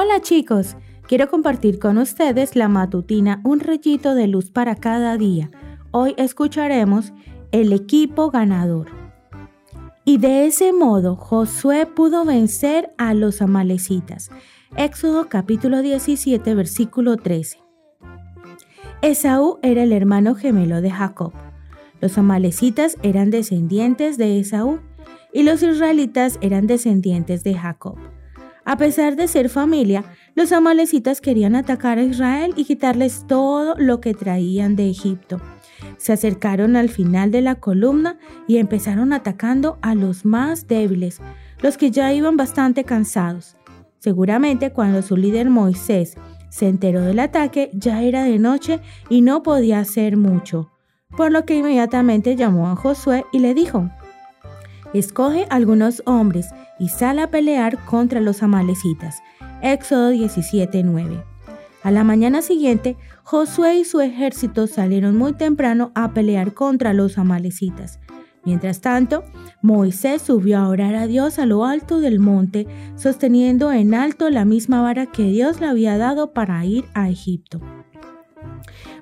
Hola chicos, quiero compartir con ustedes la matutina Un rayito de luz para cada día. Hoy escucharemos el equipo ganador. Y de ese modo Josué pudo vencer a los amalecitas. Éxodo capítulo 17 versículo 13. Esaú era el hermano gemelo de Jacob. Los amalecitas eran descendientes de Esaú y los israelitas eran descendientes de Jacob. A pesar de ser familia, los amalecitas querían atacar a Israel y quitarles todo lo que traían de Egipto. Se acercaron al final de la columna y empezaron atacando a los más débiles, los que ya iban bastante cansados. Seguramente cuando su líder Moisés se enteró del ataque ya era de noche y no podía hacer mucho, por lo que inmediatamente llamó a Josué y le dijo, Escoge algunos hombres y sale a pelear contra los amalecitas. Éxodo 17:9. A la mañana siguiente, Josué y su ejército salieron muy temprano a pelear contra los amalecitas. Mientras tanto, Moisés subió a orar a Dios a lo alto del monte, sosteniendo en alto la misma vara que Dios le había dado para ir a Egipto.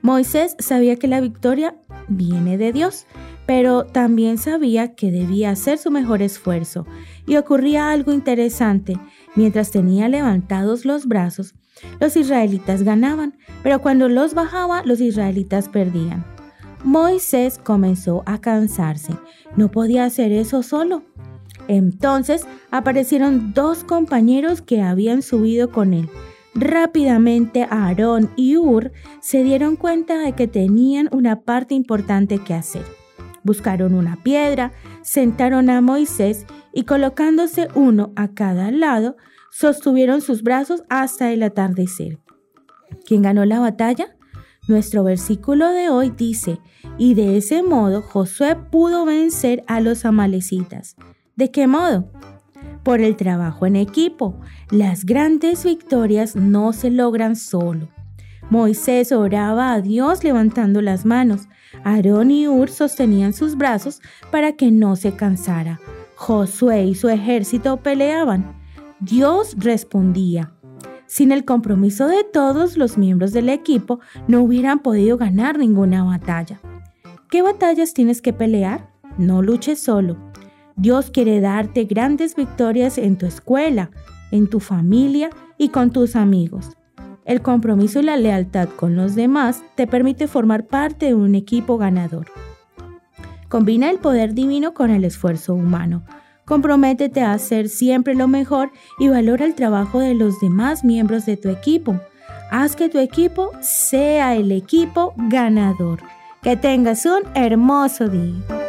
Moisés sabía que la victoria viene de Dios, pero también sabía que debía hacer su mejor esfuerzo. Y ocurría algo interesante. Mientras tenía levantados los brazos, los israelitas ganaban, pero cuando los bajaba, los israelitas perdían. Moisés comenzó a cansarse. No podía hacer eso solo. Entonces aparecieron dos compañeros que habían subido con él. Rápidamente Aarón y Ur se dieron cuenta de que tenían una parte importante que hacer. Buscaron una piedra, sentaron a Moisés y colocándose uno a cada lado, sostuvieron sus brazos hasta el atardecer. ¿Quién ganó la batalla? Nuestro versículo de hoy dice, y de ese modo Josué pudo vencer a los amalecitas. ¿De qué modo? Por el trabajo en equipo. Las grandes victorias no se logran solo. Moisés oraba a Dios levantando las manos. Aarón y Ur sostenían sus brazos para que no se cansara. Josué y su ejército peleaban. Dios respondía. Sin el compromiso de todos los miembros del equipo, no hubieran podido ganar ninguna batalla. ¿Qué batallas tienes que pelear? No luches solo. Dios quiere darte grandes victorias en tu escuela, en tu familia y con tus amigos. El compromiso y la lealtad con los demás te permite formar parte de un equipo ganador. Combina el poder divino con el esfuerzo humano. Comprométete a hacer siempre lo mejor y valora el trabajo de los demás miembros de tu equipo. Haz que tu equipo sea el equipo ganador. Que tengas un hermoso día.